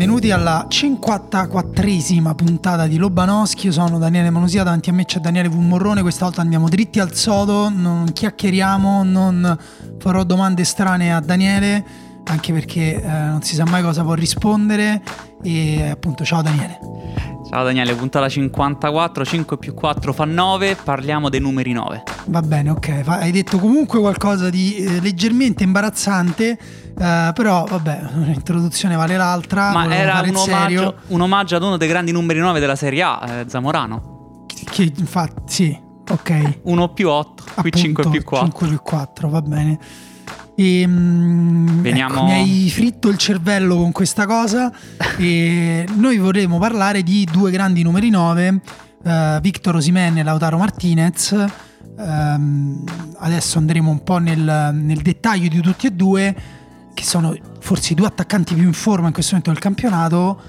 benvenuti alla 54esima puntata di Lobanowski. Io sono Daniele Monosia, davanti a me c'è Daniele Vumorrone. Questa volta andiamo dritti al sodo, non chiacchieriamo, non farò domande strane a Daniele, anche perché eh, non si sa mai cosa può rispondere. E appunto, ciao Daniele. Ciao Daniele, puntata 54, 5 più 4 fa 9, parliamo dei numeri 9. Va bene, ok, hai detto comunque qualcosa di eh, leggermente imbarazzante, eh, però vabbè, un'introduzione vale l'altra. Ma era un omaggio, un omaggio, ad uno dei grandi numeri 9 della Serie A, eh, Zamorano. Che infatti, sì, ok. 1 più 8, qui 5 più 4. 5 più 4, va bene. E, mm, Veniamo... ecco, mi hai fritto il cervello con questa cosa e noi vorremmo parlare di due grandi numeri 9, uh, eh, Victor Osimen e Lautaro Martinez. Um, adesso andremo un po' nel, nel, dettaglio di tutti e due, che sono forse i due attaccanti più in forma in questo momento del campionato.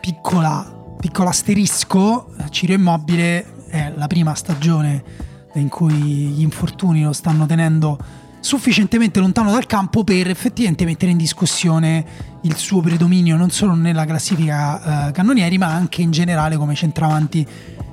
Piccola, piccolo asterisco, Ciro Immobile è la prima stagione in cui gli infortuni lo stanno tenendo sufficientemente lontano dal campo per effettivamente mettere in discussione il suo predominio non solo nella classifica eh, cannonieri ma anche in generale come centravanti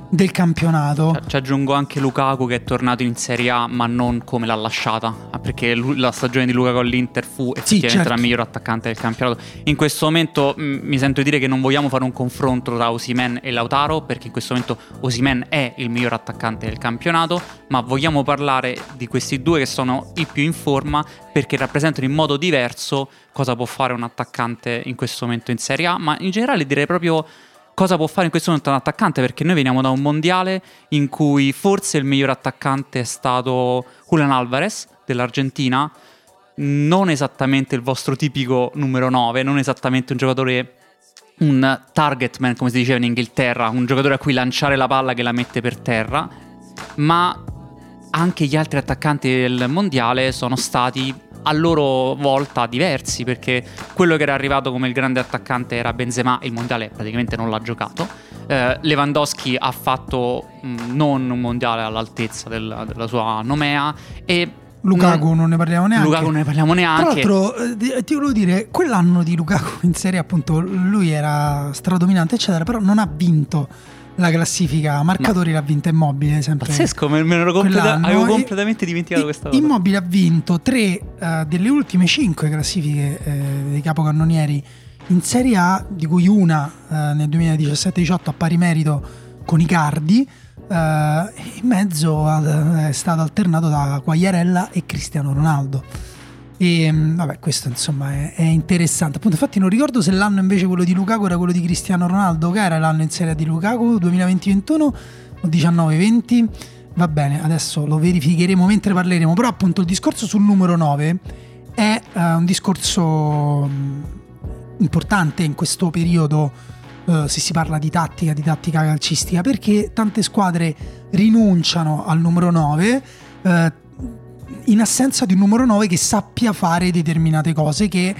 del campionato. Ci aggiungo anche Lukaku che è tornato in Serie A ma non come l'ha lasciata, ah, perché la stagione di Lukaku all'Inter fu effettivamente sì, certo. la miglior attaccante del campionato. In questo momento mh, mm, mi sento dire che non vogliamo fare un confronto tra Osimen e Lautaro, perché in questo momento Osimen è il miglior attaccante del campionato, ma vogliamo parlare di questi due che sono i più in forma perché rappresentano in modo diverso cosa può fare un attaccante in questo momento in Serie A, ma in generale direi proprio cosa può fare in questo momento un attaccante? Perché noi veniamo da un mondiale in cui forse il miglior attaccante è stato Julian Alvarez dell'Argentina, non esattamente il vostro tipico numero 9, non esattamente un giocatore un target man come si diceva in Inghilterra, un giocatore a cui lanciare la palla che la mette per terra, ma anche gli altri attaccanti del mondiale sono stati a loro volta diversi perché quello che era arrivato come il grande attaccante era Benzema il mondiale praticamente non l'ha giocato eh, Lewandowski ha fatto mh, mm, non un mondiale all'altezza del, della sua nomea e Lukaku non, non ne parliamo neanche. Lukaku non ne parliamo neanche. Tra l'altro, eh, ti volevo dire, quell'anno di Lukaku in serie, appunto, lui era stradominante, eccetera, però non ha vinto la classifica marcatori l'ha vinta Immobile sempre. Pazzesco, me, me completa- avevo completamente dimenticato questa cosa. Immobile ha vinto tre uh, delle ultime cinque classifiche eh, dei capocannonieri in Serie A, di cui una uh, nel 2017-18 a pari merito con Icardi. Uh, in mezzo ad, è stato alternato da Quagliarella e Cristiano Ronaldo. E mm, vabbè, questo insomma è, è, interessante. Appunto, infatti, non ricordo se l'anno invece quello di Lukaku era quello di Cristiano Ronaldo, che era l'anno in serie di Lukaku 2020-21 o 19-20. Va bene, adesso lo verificheremo mentre parleremo. Però, appunto, il discorso sul numero 9 è uh, un discorso um, importante in questo periodo. Uh, se si parla di tattica, di tattica calcistica, perché tante squadre rinunciano al numero 9, uh, in assenza di un numero 9 che sappia fare determinate cose che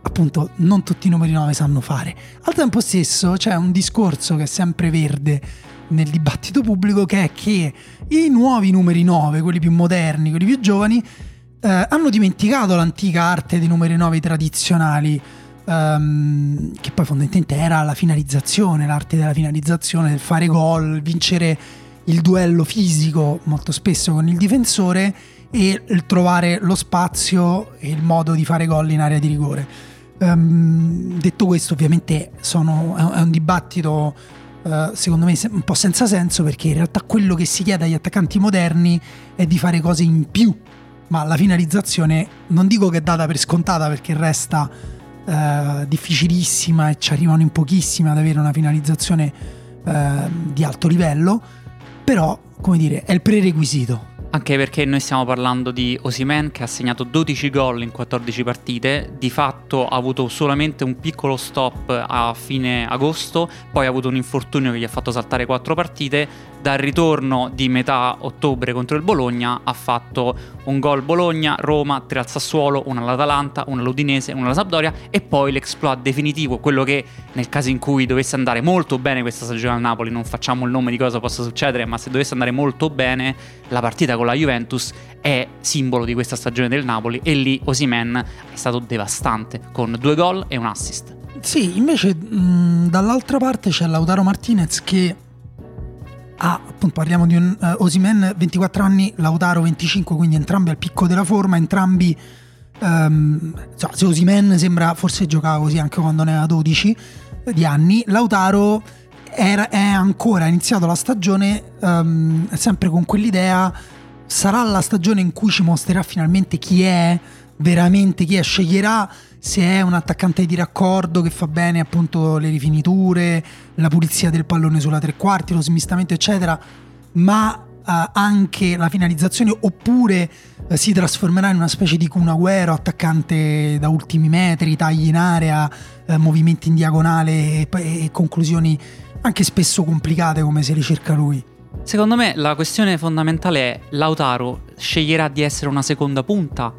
appunto non tutti i numeri 9 sanno fare. Al tempo stesso c'è un discorso che è sempre verde nel dibattito pubblico che è che i nuovi numeri 9, quelli più moderni, quelli più giovani, eh, hanno dimenticato l'antica arte dei numeri 9 tradizionali, ehm, che poi fondamentalmente era la finalizzazione, l'arte della finalizzazione, del fare gol, vincere il duello fisico molto spesso con il difensore e trovare lo spazio e il modo di fare gol in area di rigore. Um, detto questo, ovviamente sono, è un dibattito uh, secondo me un po' senza senso perché in realtà quello che si chiede agli attaccanti moderni è di fare cose in più, ma la finalizzazione non dico che è data per scontata perché resta uh, difficilissima e ci arrivano in pochissimi ad avere una finalizzazione uh, di alto livello, però come dire è il prerequisito. Anche perché noi stiamo parlando di Osimen che ha segnato 12 gol in 14 partite, di fatto ha avuto solamente un piccolo stop a fine agosto, poi ha avuto un infortunio che gli ha fatto saltare 4 partite, dal ritorno di metà ottobre contro il Bologna ha fatto un gol Bologna, Roma, 3 al Sassuolo, una all'Atalanta, una all'Udinese, una alla Sampdoria e poi l'exploit definitivo, quello che nel caso in cui dovesse andare molto bene questa stagione al Napoli, non facciamo il nome di cosa possa succedere, ma se dovesse andare molto bene la partita con la Juventus è simbolo di questa stagione del Napoli e lì Osimen è stato devastante con due gol e un assist. Sì, invece mh, dall'altra parte c'è Lautaro Martinez che ha, appunto parliamo di un uh, Osimen 24 anni, Lautaro 25, quindi entrambi al picco della forma, entrambi um, cioè, se Osimen sembra forse giocava così anche quando ne aveva 12 di anni, Lautaro era, è ancora iniziato la stagione um, sempre con quell'idea sarà la stagione in cui ci mostrerà finalmente chi è veramente chi è, sceglierà se è un attaccante di raccordo che fa bene appunto le rifiniture, la pulizia del pallone sulla tre quarti, lo smistamento eccetera, ma eh, anche la finalizzazione oppure eh, si trasformerà in una specie di Kun Agüero, attaccante da ultimi metri, tagli in area, eh, movimenti in diagonale e, e conclusioni anche spesso complicate come se ricerca lui. Secondo me la questione fondamentale è Lautaro sceglierà di essere una seconda punta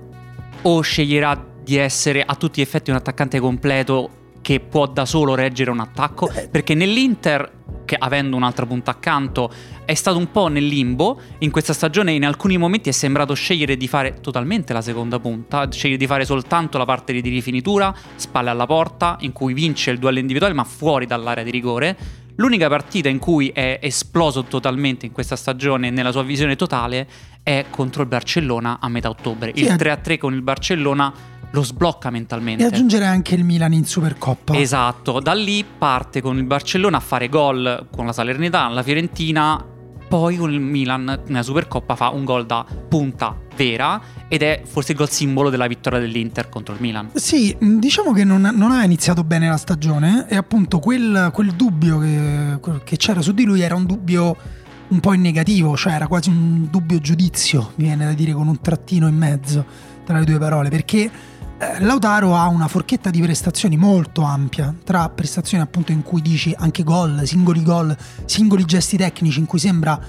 o sceglierà di essere a tutti gli effetti un attaccante completo che può da solo reggere un attacco? Eh. Perché nell'Inter, che avendo un'altra punta accanto, è stato un po' nel limbo. In questa stagione, in alcuni momenti, è sembrato scegliere di fare totalmente la seconda punta, scegliere di fare soltanto la parte di rifinitura, spalle alla porta, in cui vince il duello individuale, ma fuori dall'area di rigore. L'unica partita in cui è esploso totalmente in questa stagione, nella sua visione totale, è contro il Barcellona a metà ottobre. Il 3-3 con il Barcellona lo sblocca mentalmente. E aggiungere anche il Milan in Supercoppa. Esatto, da lì parte con il Barcellona a fare gol con la Salernitana, la Fiorentina, poi con il Milan nella Supercoppa fa un gol da punta vera ed è forse il gol simbolo della vittoria dell'Inter contro il Milan. Sì, diciamo che non, non aveva iniziato bene la stagione e appunto quel, quel dubbio che, che c'era su di lui era un dubbio un po' in negativo, cioè era quasi un dubbio giudizio, mi viene da dire con un trattino in mezzo tra le due parole, perché Lautaro ha una forchetta di prestazioni molto ampia, tra prestazioni appunto in cui dici anche gol, singoli gol, singoli gesti tecnici in cui sembra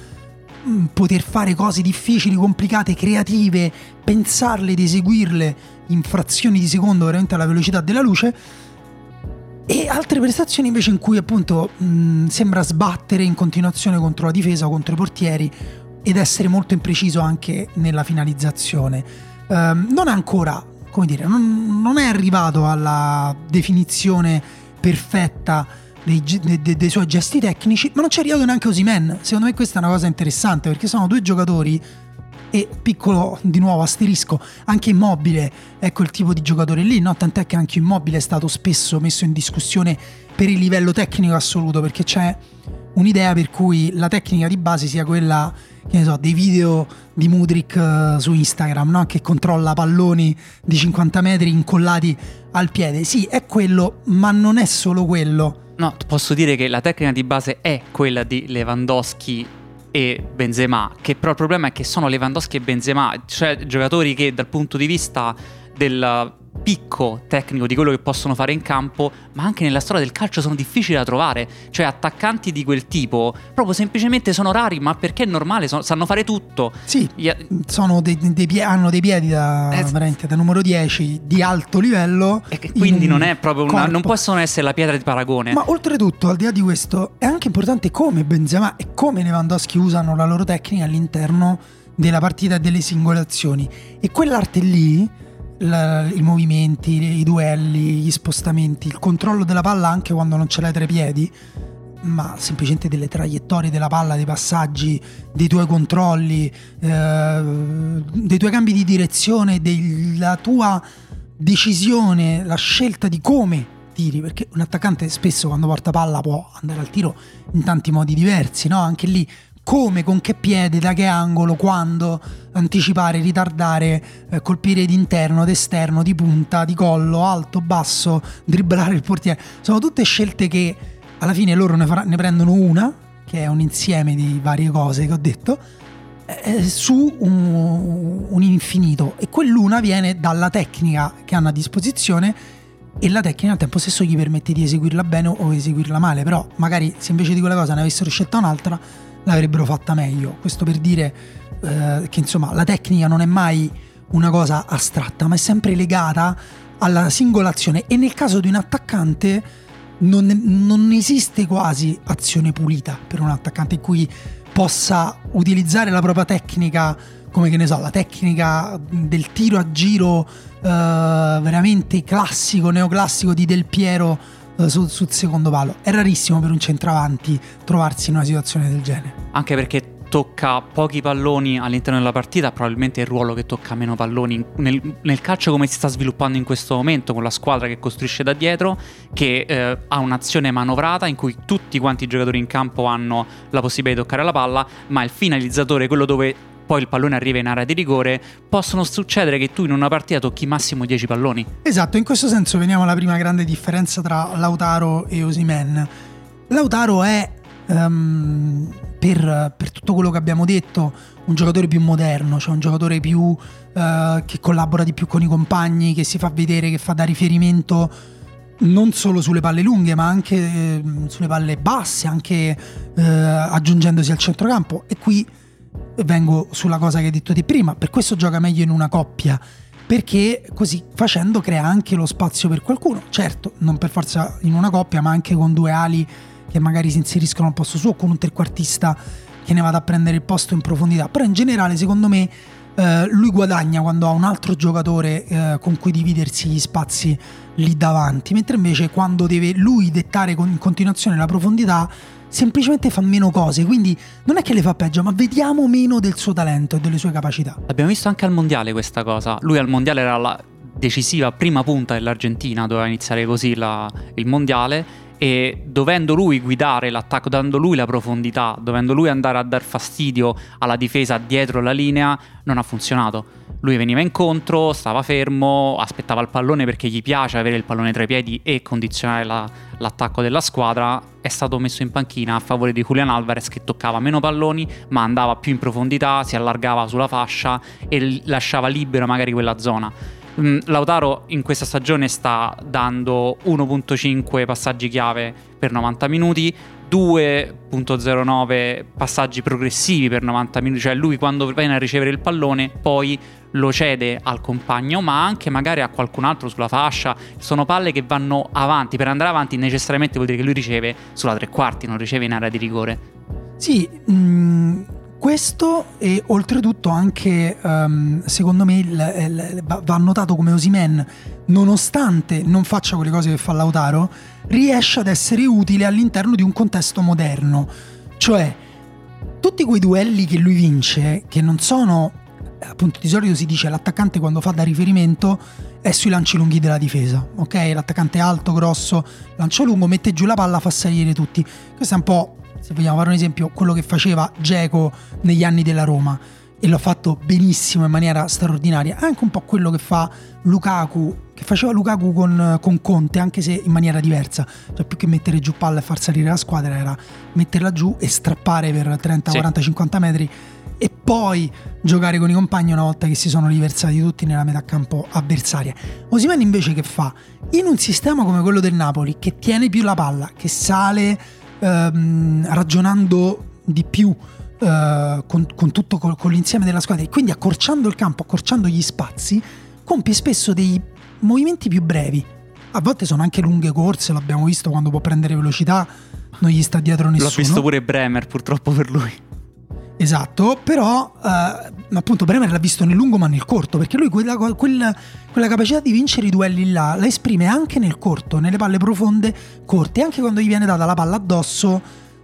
mm, poter fare cose difficili, complicate, creative, pensarle ed eseguirle in frazioni di secondo veramente alla velocità della luce e altre prestazioni invece in cui appunto mh, mm, sembra sbattere in continuazione contro la difesa o contro i portieri ed essere molto impreciso anche nella finalizzazione. Um, non ancora come dire, non, non è arrivato alla definizione perfetta dei, dei, dei, suoi gesti tecnici, ma non c'è arrivato neanche Osimen. Secondo me questa è una cosa interessante perché sono due giocatori e piccolo di nuovo asterisco, anche immobile, ecco il tipo di giocatore lì, no? tant'è che anche immobile è stato spesso messo in discussione per il livello tecnico assoluto perché c'è un'idea per cui la tecnica di base sia quella che ne so, dei video di Mudrik uh, su Instagram, no? che controlla palloni di 50 metri incollati al piede. Sì, è quello, ma non è solo quello. No, posso dire che la tecnica di base è quella di Lewandowski e Benzema, che però il problema è che sono Lewandowski e Benzema, cioè giocatori che dal punto di vista del picco tecnico di quello che possono fare in campo, ma anche nella storia del calcio sono difficili da trovare. Cioè, attaccanti di quel tipo proprio semplicemente sono rari, ma perché è normale, sono, sanno fare tutto. Sì, dei, dei pie- hanno dei piedi da, eh, veramente da numero 10 di alto livello. E quindi non è proprio una, non possono essere la pietra di paragone. Ma oltretutto, al di là di questo, è anche importante come Benzema e come Lewandowski usano la loro tecnica all'interno della partita e delle singole azioni. E quell'arte lì la, i movimenti, i duelli, gli spostamenti, il controllo della palla anche quando non ce l'hai tra i piedi, ma semplicemente delle traiettorie della palla, dei passaggi, dei tuoi controlli, eh, dei tuoi cambi di direzione, della tua decisione, la scelta di come tiri, perché un attaccante spesso quando porta palla può andare al tiro in tanti modi diversi, no? Anche lì come, con che piede, da che angolo, quando, anticipare, ritardare, eh, colpire d'interno, d'esterno, di punta, di collo, alto, basso, dribblare il portiere. Sono tutte scelte che alla fine loro ne, farà, ne prendono una, che è un insieme di varie cose che ho detto, eh, su un, un infinito. E quell'una viene dalla tecnica che hanno a disposizione e la tecnica al tempo stesso gli permette di eseguirla bene o eseguirla male, però magari se invece di quella cosa ne avessero scelta un'altra l'avrebbero fatta meglio. Questo per dire eh, che insomma la tecnica non è mai una cosa astratta, ma è sempre legata alla singola azione e nel caso di un attaccante non, non esiste quasi azione pulita per un attaccante in cui possa utilizzare la propria tecnica come che ne so, la tecnica del tiro a giro eh, veramente classico, neoclassico di Del Piero sul, sul secondo palo. È rarissimo per un centravanti trovarsi in una situazione del genere. Anche perché tocca pochi palloni all'interno della partita, probabilmente è il ruolo che tocca meno palloni nel, nel, calcio come si sta sviluppando in questo momento, con la squadra che costruisce da dietro, che eh, ha un'azione manovrata in cui tutti quanti i giocatori in campo hanno la possibilità di toccare la palla, ma il finalizzatore, quello dove poi il pallone arriva in area di rigore, possono succedere che tu in una partita tocchi massimo 10 palloni. Esatto, in questo senso veniamo alla prima grande differenza tra Lautaro e Osimen. Lautaro è um, per, per, tutto quello che abbiamo detto, un giocatore più moderno, cioè un giocatore più uh, che collabora di più con i compagni, che si fa vedere, che fa da riferimento non solo sulle palle lunghe, ma anche eh, sulle palle basse, anche eh, aggiungendosi al centrocampo. E qui vengo sulla cosa che hai detto di prima, per questo gioca meglio in una coppia, perché così facendo crea anche lo spazio per qualcuno. Certo, non per forza in una coppia, ma anche con due ali che magari si inseriscono al posto suo, con un trequartista che ne vada a prendere il posto in profondità. Però in generale, secondo me, eh, lui guadagna quando ha un altro giocatore eh, con cui dividersi gli spazi lì davanti, mentre invece quando deve lui dettare in continuazione la profondità semplicemente fa meno cose, quindi non è che le fa peggio, ma vediamo meno del suo talento e delle sue capacità. L'abbiamo visto anche al mondiale questa cosa. Lui al mondiale era la decisiva prima punta dell'Argentina, doveva iniziare così la, il mondiale e dovendo lui guidare l'attacco, dando lui la profondità, dovendo lui andare a dar fastidio alla difesa dietro la linea, non ha funzionato. Lui veniva incontro, stava fermo, aspettava il pallone perché gli piace avere il pallone tra i piedi e condizionare la, l'attacco della squadra. È stato messo in panchina a favore di Julian Alvarez che toccava meno palloni, ma andava più in profondità, si allargava sulla fascia e lasciava libera magari quella zona Lautaro in questa stagione sta dando 1.5 passaggi chiave per 90 minuti, 2.09 passaggi progressivi per 90 minuti, cioè lui quando viene a ricevere il pallone poi lo cede al compagno, ma anche magari a qualcun altro sulla fascia. Sono palle che vanno avanti, per andare avanti necessariamente vuol dire che lui riceve sulla tre quarti, non riceve in area di rigore. Sì, mh, mm, questo e oltretutto anche um, secondo me il, il, va notato come Osimen nonostante non faccia quelle cose che fa Lautaro riesce ad essere utile all'interno di un contesto moderno. Cioè tutti quei duelli che lui vince che non sono appunto di solito si dice l'attaccante quando fa da riferimento è sui lanci lunghi della difesa ok? L'attaccante alto grosso lancio lungo mette giù la palla fa salire tutti. Questo è un po' se vogliamo fare un esempio, quello che faceva Geco negli anni della Roma e l'ha fatto benissimo in maniera straordinaria, anche un po' quello che fa Lukaku, che faceva Lukaku con, con, Conte, anche se in maniera diversa, cioè più che mettere giù palla e far salire la squadra era metterla giù e strappare per 30, sì. 40, 50 metri e poi giocare con i compagni una volta che si sono riversati tutti nella metà campo avversaria. Osimene invece che fa? In un sistema come quello del Napoli, che tiene più la palla, che sale ehm, ragionando di più eh, con, con, tutto con, con l'insieme della squadra e quindi accorciando il campo, accorciando gli spazi, compie spesso dei movimenti più brevi. A volte sono anche lunghe corse, l'abbiamo visto quando può prendere velocità, non gli sta dietro nessuno. L'ho visto pure Bremer, purtroppo per lui. Esatto, però eh, appunto Bremer l'ha visto nel lungo ma nel corto, perché lui quella, quella, quella, capacità di vincere i duelli là la esprime anche nel corto, nelle palle profonde corte, anche quando gli viene data la palla addosso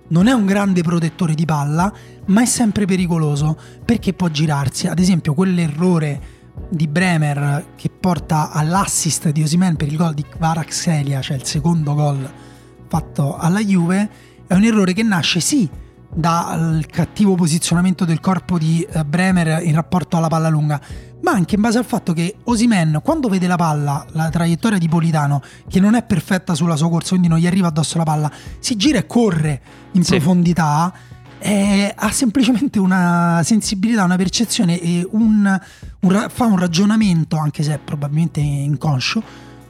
non è un grande protettore di palla, ma è sempre pericoloso perché può girarsi. Ad esempio, quell'errore di Bremer che porta all'assist di Osimen per il gol di Varaxelia, cioè il secondo gol fatto alla Juve, è un errore che nasce sì dal cattivo posizionamento del corpo di eh, Bremer in rapporto alla palla lunga, ma anche in base al fatto che Osimen, quando vede la palla, la traiettoria di Politano, che non è perfetta sulla sua corsa, quindi non gli arriva addosso la palla, si gira e corre in sì. profondità. Eh, ha semplicemente una sensibilità, una percezione e un, un, fa un ragionamento, anche se è probabilmente inconscio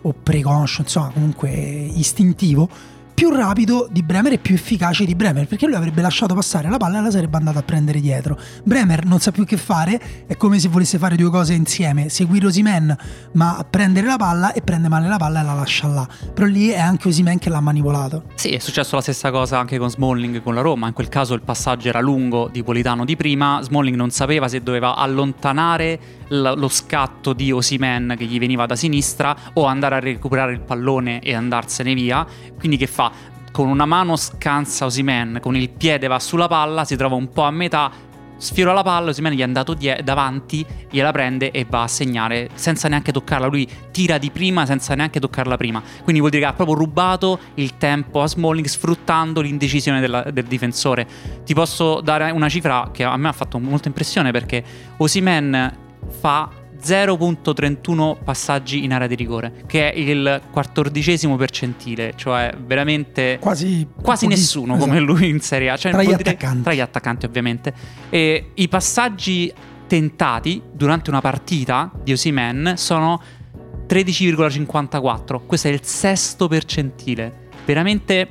o preconscio, insomma, comunque istintivo più rapido di Bremer e più efficace di Bremer perché lui avrebbe lasciato passare la palla e la sarebbe andato a prendere dietro. Bremer non sa più che fare, è come se volesse fare due cose insieme, seguire Osimen ma prendere la palla e prende male la palla e la lascia là. Però lì è anche Osimen che l'ha manipolato. Sì, è successo la stessa cosa anche con Smalling con la Roma, in quel caso il passaggio era lungo di Politano di prima, Smalling non sapeva se doveva allontanare lo scatto di Osimen che gli veniva da sinistra o andare a recuperare il pallone e andarsene via. Quindi che fa? Con una mano scansa Osimen, con il piede va sulla palla, si trova un po' a metà, sfiora la palla, Osimen gli è andato die- davanti, gliela prende e va a segnare senza neanche toccarla. Lui tira di prima senza neanche toccarla prima. Quindi vuol dire che ha proprio rubato il tempo a Smalling sfruttando l'indecisione della, del difensore. Ti posso dare una cifra che a me ha fatto molta impressione perché Osimen fa 0.31 passaggi in area di rigore, che è il quattordicesimo percentile, cioè veramente quasi, quasi nessuno esatto. come lui in Serie A. Cioè, tra, gli attaccanti. tra gli attaccanti ovviamente. E i passaggi tentati durante una partita di Osimen sono 13,54. Questo è il sesto percentile. Veramente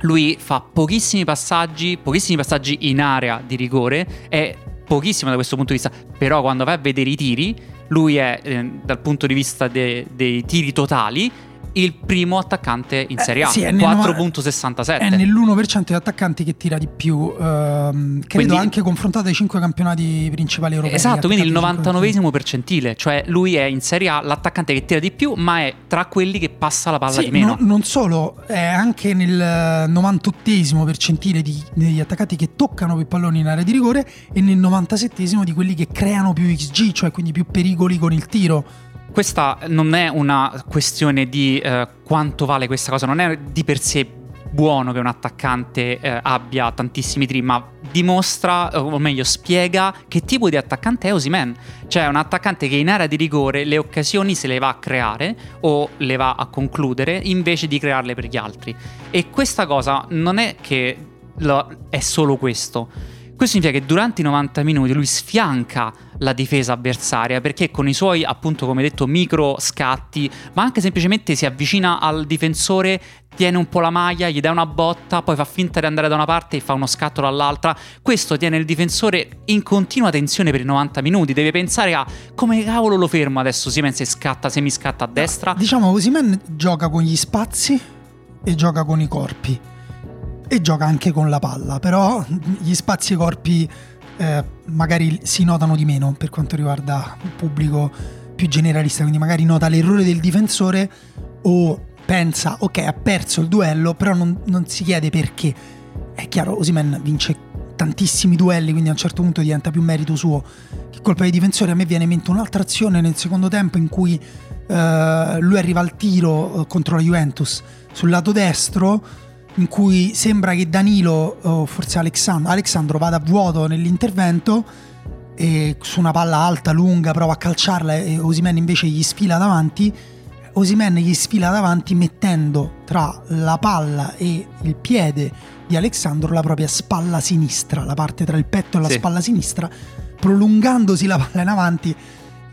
lui fa pochissimi passaggi, pochissimi passaggi in area di rigore e pochissimo da questo punto di vista, però quando vai a vedere i tiri, lui è eh, dal punto di vista de- dei tiri totali il primo attaccante in Serie A, eh, sì, 4.67. È nell'1% degli attaccanti che tira di più, ehm, credo quindi, anche confrontato ai 5 campionati principali europei. Esatto, quindi il 99 percentile, cioè lui è in Serie A l'attaccante che tira di più, ma è tra quelli che passa la palla sì, di meno. No, non solo, è anche nel 98 percentile di, degli attaccanti che toccano più palloni in area di rigore e nel 97 di quelli che creano più XG, cioè quindi più pericoli con il tiro questa non è una questione di eh, quanto vale questa cosa, non è di per sé buono che un attaccante eh, abbia tantissimi tiri, ma dimostra, o meglio spiega, che tipo di attaccante è Osimen. Cioè un attaccante che in area di rigore le occasioni se le va a creare o le va a concludere invece di crearle per gli altri. E questa cosa non è che lo, è solo questo questo significa che durante i 90 minuti lui sfianca la difesa avversaria perché con i suoi, appunto, come detto, micro scatti, ma anche semplicemente si avvicina al difensore, tiene un po' la maglia, gli dà una botta, poi fa finta di andare da una parte e fa uno scatto dall'altra. Questo tiene il difensore in continua tensione per i 90 minuti. Deve pensare a come cavolo lo fermo adesso. Simen se scatta, se mi scatta a destra. Diciamo, Osimen gioca con gli spazi e gioca con i corpi e gioca anche con la palla, però gli spazi e i corpi eh, magari si notano di meno per quanto riguarda il pubblico più generalista, quindi magari nota l'errore del difensore o pensa ok ha perso il duello, però non, non si chiede perché. È chiaro, Osimen vince tantissimi duelli, quindi a un certo punto diventa più merito suo che colpa dei difensori. A me viene in mente un'altra azione nel secondo tempo in cui eh, lui arriva al tiro eh, contro la Juventus sul lato destro in cui sembra che Danilo, o forse Alexandro, Alexandro vada a vuoto nell'intervento e su una palla alta, lunga, prova a calciarla e Osimen invece gli sfila davanti. Osimen gli sfila davanti mettendo tra la palla e il piede di Alexandro la propria spalla sinistra, la parte tra il petto e la sì. spalla sinistra, prolungandosi la palla in avanti.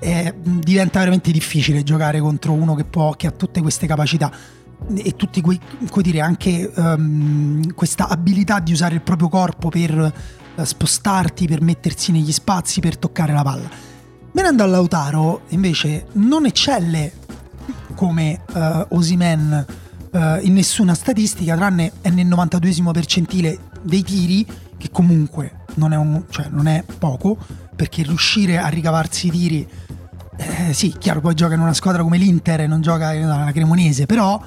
Eh, diventa veramente difficile giocare contro uno che, può, che ha tutte queste capacità e tutti quei, come dire, anche um, questa abilità di usare il proprio corpo per uh, spostarti, per mettersi negli spazi, per toccare la palla. Venendo a Lautaro, invece, non eccelle come uh, Osimen uh, in nessuna statistica, tranne è nel 92 percentile dei tiri, che comunque non è, un, cioè non è poco, perché riuscire a ricavarsi i tiri, eh, sì, chiaro, poi gioca in una squadra come l'Inter e non gioca nella Cremonese, però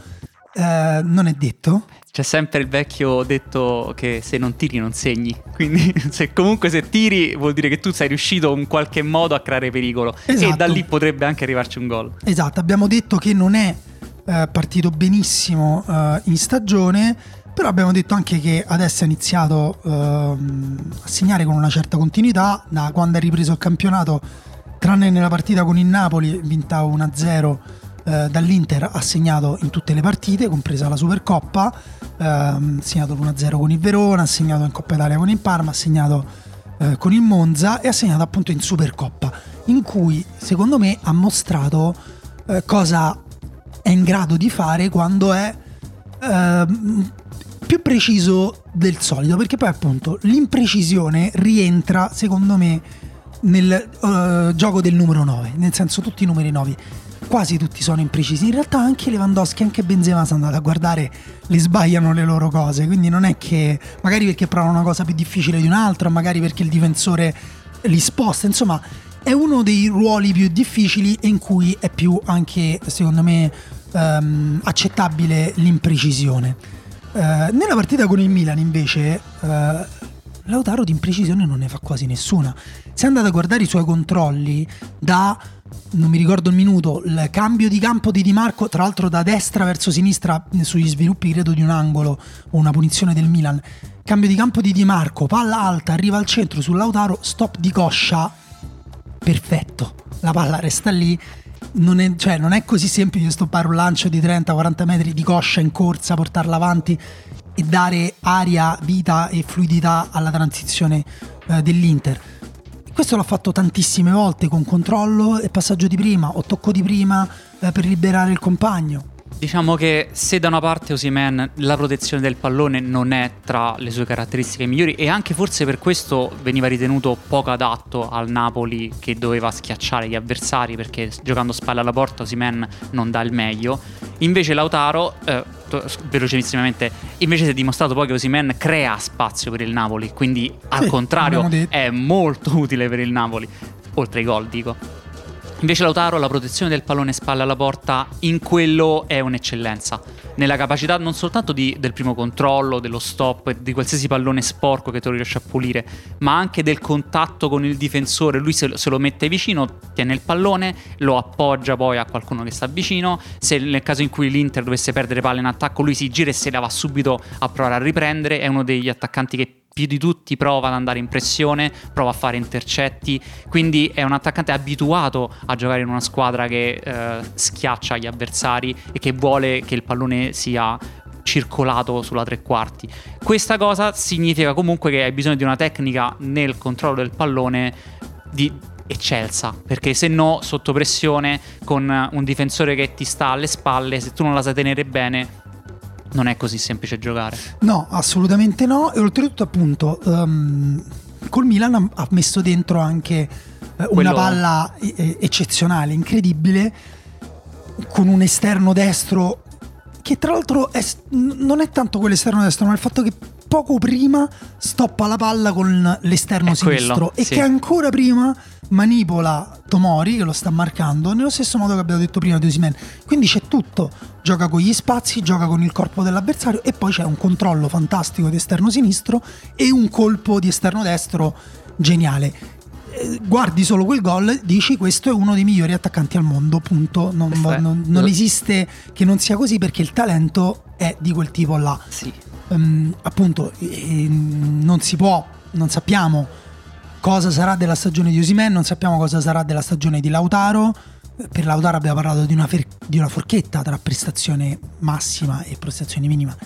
eh, non è detto. C'è sempre il vecchio detto che se non tiri non segni. Quindi se comunque se tiri vuol dire che tu sei riuscito in qualche modo a creare pericolo. Esatto. E da lì potrebbe anche arrivarci un gol. Esatto, abbiamo detto che non è eh, partito benissimo eh, in stagione. Però abbiamo detto anche che adesso ha iniziato uh, a segnare con una certa continuità. Da quando ha ripreso il campionato, tranne nella partita con il Napoli, vinta 1-0 eh, dall'Inter ha segnato in tutte le partite, compresa la Supercoppa, eh, ha segnato l'1-0 con il Verona, ha segnato in Coppa Italia con il Parma, ha segnato eh, con il Monza e ha segnato appunto in Supercoppa, in cui secondo me ha mostrato eh, cosa è in grado di fare quando è uh, più preciso del solito, perché poi appunto l'imprecisione rientra, secondo me, nel uh, gioco del numero 9, nel senso tutti i numeri 9 quasi tutti sono imprecisi. In realtà anche Lewandowski, anche Benzema, se andate a guardare, le sbagliano le loro cose. Quindi non è che magari perché provano una cosa più difficile di un'altra, magari perché il difensore li sposta. Insomma, è uno dei ruoli più difficili e in cui è più anche, secondo me, um, accettabile l'imprecisione. Uh, nella partita con il Milan, invece, uh, Lautaro di imprecisione non ne fa quasi nessuna. Se andate a guardare i suoi controlli da non mi ricordo il minuto, il cambio di campo di Di Marco, tra l'altro da destra verso sinistra sugli sviluppi credo di un angolo o una punizione del Milan. Cambio di campo di Di Marco, palla alta, arriva al centro sull'Autaro, stop di coscia, perfetto. La palla resta lì. Non è, cioè, non è così semplice stoppare un lancio di 30-40 metri di coscia in corsa, portarla avanti e dare aria, vita e fluidità alla transizione eh, dell'Inter questo l'ha fatto tantissime volte con controllo e passaggio di prima o tocco di prima eh, per liberare il compagno. Diciamo che se da una parte Osimen la protezione del pallone non è tra le sue caratteristiche migliori e anche forse per questo veniva ritenuto poco adatto al Napoli che doveva schiacciare gli avversari perché giocando spalla alla porta Osimen non dà il meglio, invece Lautaro eh, velocissimamente invece si è dimostrato poi che Osimen crea spazio per il Napoli, quindi al contrario è molto utile per il Napoli, oltre ai gol dico. Invece Lautaro la protezione del pallone spalle alla porta in quello è un'eccellenza. Nella capacità non soltanto di, del primo controllo, dello stop, di qualsiasi pallone sporco che tu riesci a pulire, ma anche del contatto con il difensore. Lui se, se lo mette vicino, tiene il pallone, lo appoggia poi a qualcuno che sta vicino. Se nel caso in cui l'Inter dovesse perdere palle in attacco, lui si gira e se la va subito a provare a riprendere. È uno degli attaccanti che più di tutti prova ad andare in pressione, prova a fare intercetti, quindi è un attaccante abituato a giocare in una squadra che eh, schiaccia gli avversari e che vuole che il pallone sia circolato sulla tre quarti. Questa cosa significa comunque che hai bisogno di una tecnica nel controllo del pallone di eccelsa, perché se no sotto pressione con un difensore che ti sta alle spalle, se tu non la sai tenere bene, non è così semplice giocare. No, assolutamente no. E oltretutto, appunto, um, col Milan ha messo dentro anche uh, una palla eh, eccezionale, incredibile, con un esterno destro che tra l'altro è, non è tanto quell'esterno destro, ma il fatto che poco prima stoppa la palla con l'esterno è sinistro quello, e sì. che ancora prima manipola Tomori che lo sta marcando nello stesso modo che abbiamo detto prima di Osimen. Quindi c'è tutto, gioca con gli spazi, gioca con il corpo dell'avversario e poi c'è un controllo fantastico di esterno sinistro e un colpo di esterno destro geniale. Eh, guardi solo quel gol, dici questo è uno dei migliori attaccanti al mondo, punto. Non, non, non esiste che non sia così perché il talento è di quel tipo là. Sì. Um, appunto, eh, non si può, non sappiamo cosa sarà della stagione di Osimen, non sappiamo cosa sarà della stagione di Lautaro. Per Lautaro abbiamo parlato di una, fer- di una forchetta tra prestazione massima e prestazione minima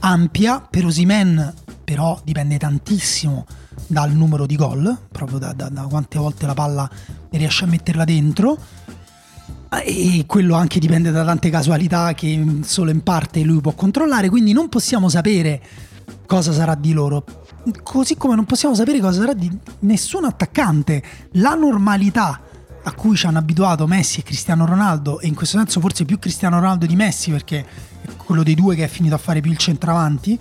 ampia. Per Osimen però dipende tantissimo dal numero di gol, proprio da, da, da quante volte la palla riesce a metterla dentro e quello anche dipende da tante casualità che solo in parte lui può controllare, quindi non possiamo sapere cosa sarà di loro così come non possiamo sapere cosa sarà di nessun attaccante. La normalità a cui ci hanno abituato Messi e Cristiano Ronaldo, e in questo senso forse più Cristiano Ronaldo di Messi, perché è quello dei due che è finito a fare più il centravanti,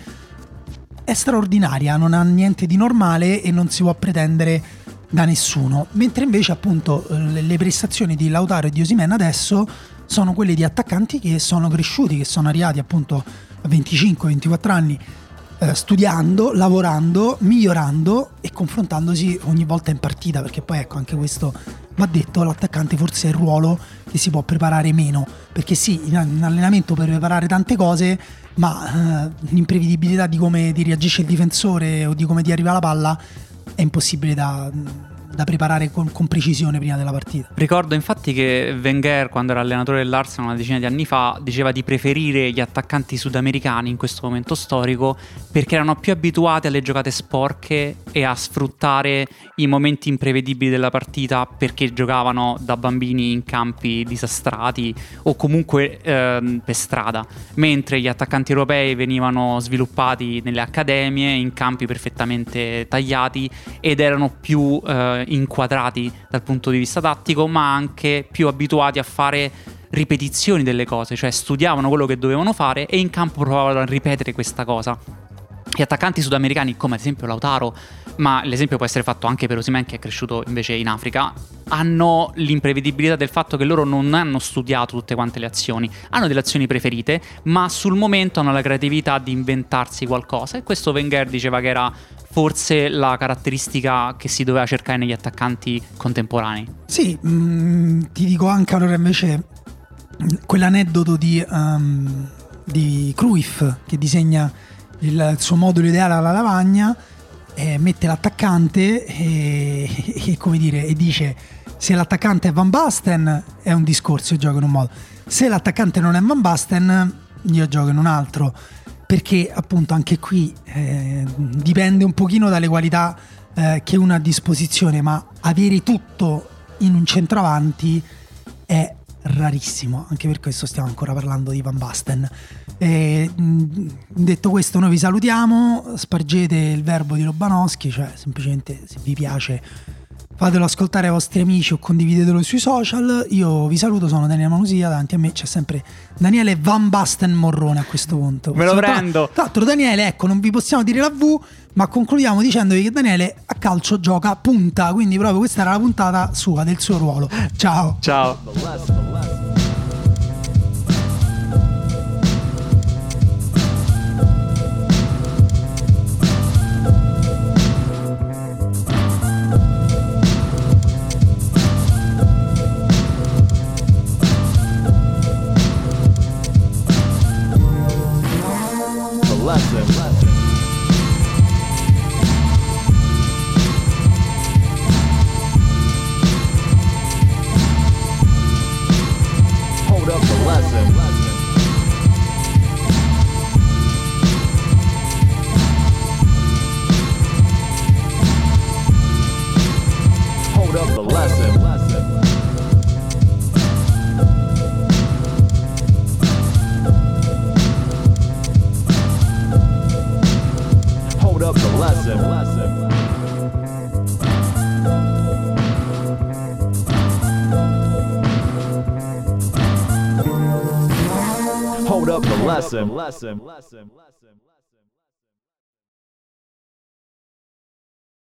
è straordinaria, non ha niente di normale e non si può pretendere da nessuno. Mentre invece appunto le prestazioni di Lautaro e di Osimen adesso sono quelle di attaccanti che sono cresciuti, che sono arrivati appunto a 25-24 anni eh, studiando, lavorando, migliorando e confrontandosi ogni volta in partita, perché poi ecco anche questo va detto, l'attaccante forse è il ruolo che si può preparare meno, perché sì, in, allenamento puoi preparare tante cose, ma eh, l'imprevedibilità di come ti reagisce il difensore o di come ti arriva la palla è impossibile da, da preparare con, con, precisione prima della partita. Ricordo infatti che Wenger, quando era allenatore dell'Arsenal una decina di anni fa, diceva di preferire gli attaccanti sudamericani in questo momento storico perché erano più abituati alle giocate sporche e a sfruttare i momenti imprevedibili della partita perché giocavano da bambini in campi disastrati o comunque eh, per strada, mentre gli attaccanti europei venivano sviluppati nelle accademie in campi perfettamente tagliati ed erano più eh, inquadrati dal punto di vista tattico, ma anche più abituati a fare ripetizioni delle cose, cioè studiavano quello che dovevano fare e in campo provavano a ripetere questa cosa. Gli attaccanti sudamericani, come ad esempio Lautaro, ma l'esempio può essere fatto anche per Osimen che è cresciuto invece in Africa, hanno l'imprevedibilità del fatto che loro non hanno studiato tutte quante le azioni, hanno delle azioni preferite, ma sul momento hanno la creatività di inventarsi qualcosa e questo Wenger diceva che era forse la caratteristica che si doveva cercare negli attaccanti contemporanei. Sì, mh, mm, ti dico anche allora invece quell'aneddoto di, um, di Cruyff che disegna il, suo modulo ideale alla lavagna, eh, mette l'attaccante e, e, dire, e dice se l'attaccante è Van Basten è un discorso, io gioco in un modo, se l'attaccante non è Van Basten io gioco in un altro, perché appunto anche qui eh, dipende un pochino dalle qualità eh, che uno ha a disposizione, ma avere tutto in un centravanti è rarissimo, anche per questo stiamo ancora parlando di Van Basten. E, detto questo, noi vi salutiamo, spargete il verbo di Lobanowski, cioè semplicemente se vi piace fatelo ascoltare ai vostri amici o condividetelo sui social. Io vi saluto, sono Daniele Manusia, davanti a me c'è sempre Daniele Van Basten Morrone a questo punto. Me lo prendo. Tra l'altro Daniele, ecco, non vi possiamo dire la V, ma concludiamo dicendovi che Daniele a calcio gioca punta, quindi proprio questa era la puntata sua, del suo ruolo. Ciao. Ciao. Lesson, lesson, lesson.